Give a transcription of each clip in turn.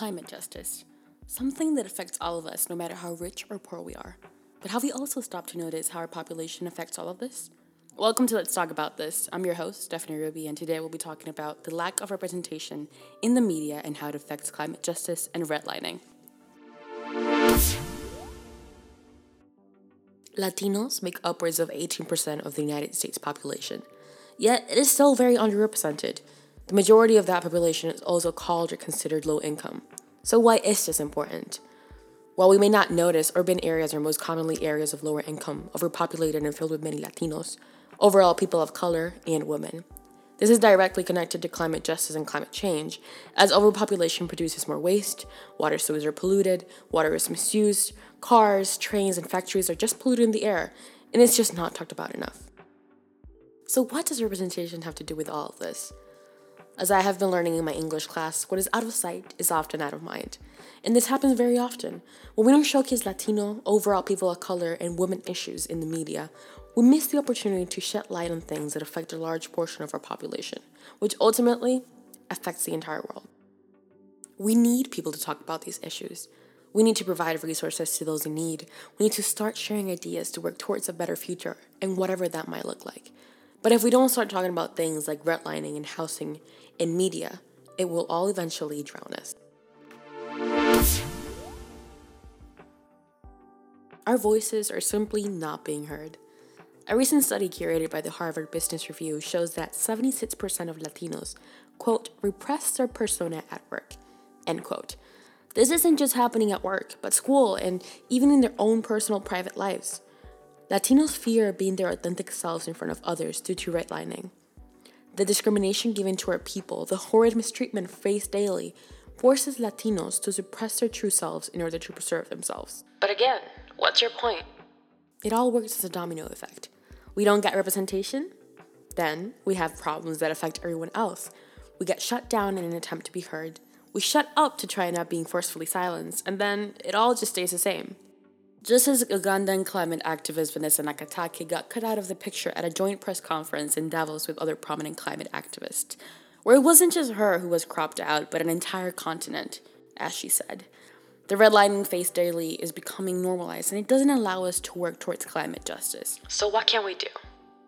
climate justice, something that affects all of us no matter how rich or poor we are. But have we also stopped to notice how our population affects all of this? Welcome to Let's Talk About This. I'm your host, Stephanie Ruby, and today we'll be talking about the lack of representation in the media and how it affects climate justice and redlining. Latinos make upwards of 18% of the United States population, yet it is still very underrepresented. The majority of that population is also called or considered low income. So, why is this important? While we may not notice, urban areas are most commonly areas of lower income, overpopulated, and filled with many Latinos, overall people of color, and women. This is directly connected to climate justice and climate change, as overpopulation produces more waste, water sources are polluted, water is misused, cars, trains, and factories are just polluting the air, and it's just not talked about enough. So, what does representation have to do with all of this? As I have been learning in my English class, what is out of sight is often out of mind. And this happens very often. When we don't showcase Latino, overall people of color, and women issues in the media, we miss the opportunity to shed light on things that affect a large portion of our population, which ultimately affects the entire world. We need people to talk about these issues. We need to provide resources to those in need. We need to start sharing ideas to work towards a better future and whatever that might look like. But if we don't start talking about things like redlining and housing in media, it will all eventually drown us. Our voices are simply not being heard. A recent study curated by the Harvard Business Review shows that 76% of Latinos, quote, repress their persona at work, end quote. This isn't just happening at work, but school and even in their own personal private lives. Latinos fear being their authentic selves in front of others due to redlining. The discrimination given to our people, the horrid mistreatment faced daily, forces Latinos to suppress their true selves in order to preserve themselves. But again, what's your point? It all works as a domino effect. We don't get representation, then we have problems that affect everyone else. We get shut down in an attempt to be heard. We shut up to try not being forcefully silenced, and then it all just stays the same. Just as Ugandan climate activist Vanessa Nakate got cut out of the picture at a joint press conference in Davos with other prominent climate activists, where it wasn't just her who was cropped out, but an entire continent, as she said. The redlining face daily is becoming normalized, and it doesn't allow us to work towards climate justice. So, what can we do?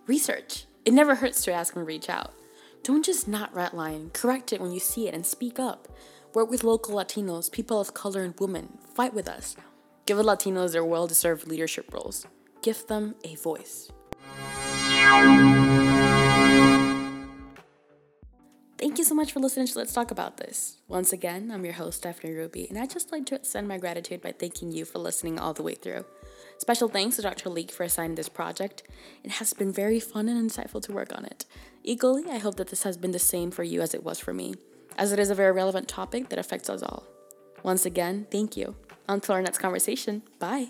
Research. It never hurts to ask and reach out. Don't just not redline, correct it when you see it, and speak up. Work with local Latinos, people of color, and women. Fight with us. Give the Latinos their well deserved leadership roles. Give them a voice. Thank you so much for listening to Let's Talk About This. Once again, I'm your host, Stephanie Ruby, and I'd just like to send my gratitude by thanking you for listening all the way through. Special thanks to Dr. Leek for assigning this project. It has been very fun and insightful to work on it. Equally, I hope that this has been the same for you as it was for me, as it is a very relevant topic that affects us all. Once again, thank you. Until our next conversation, bye.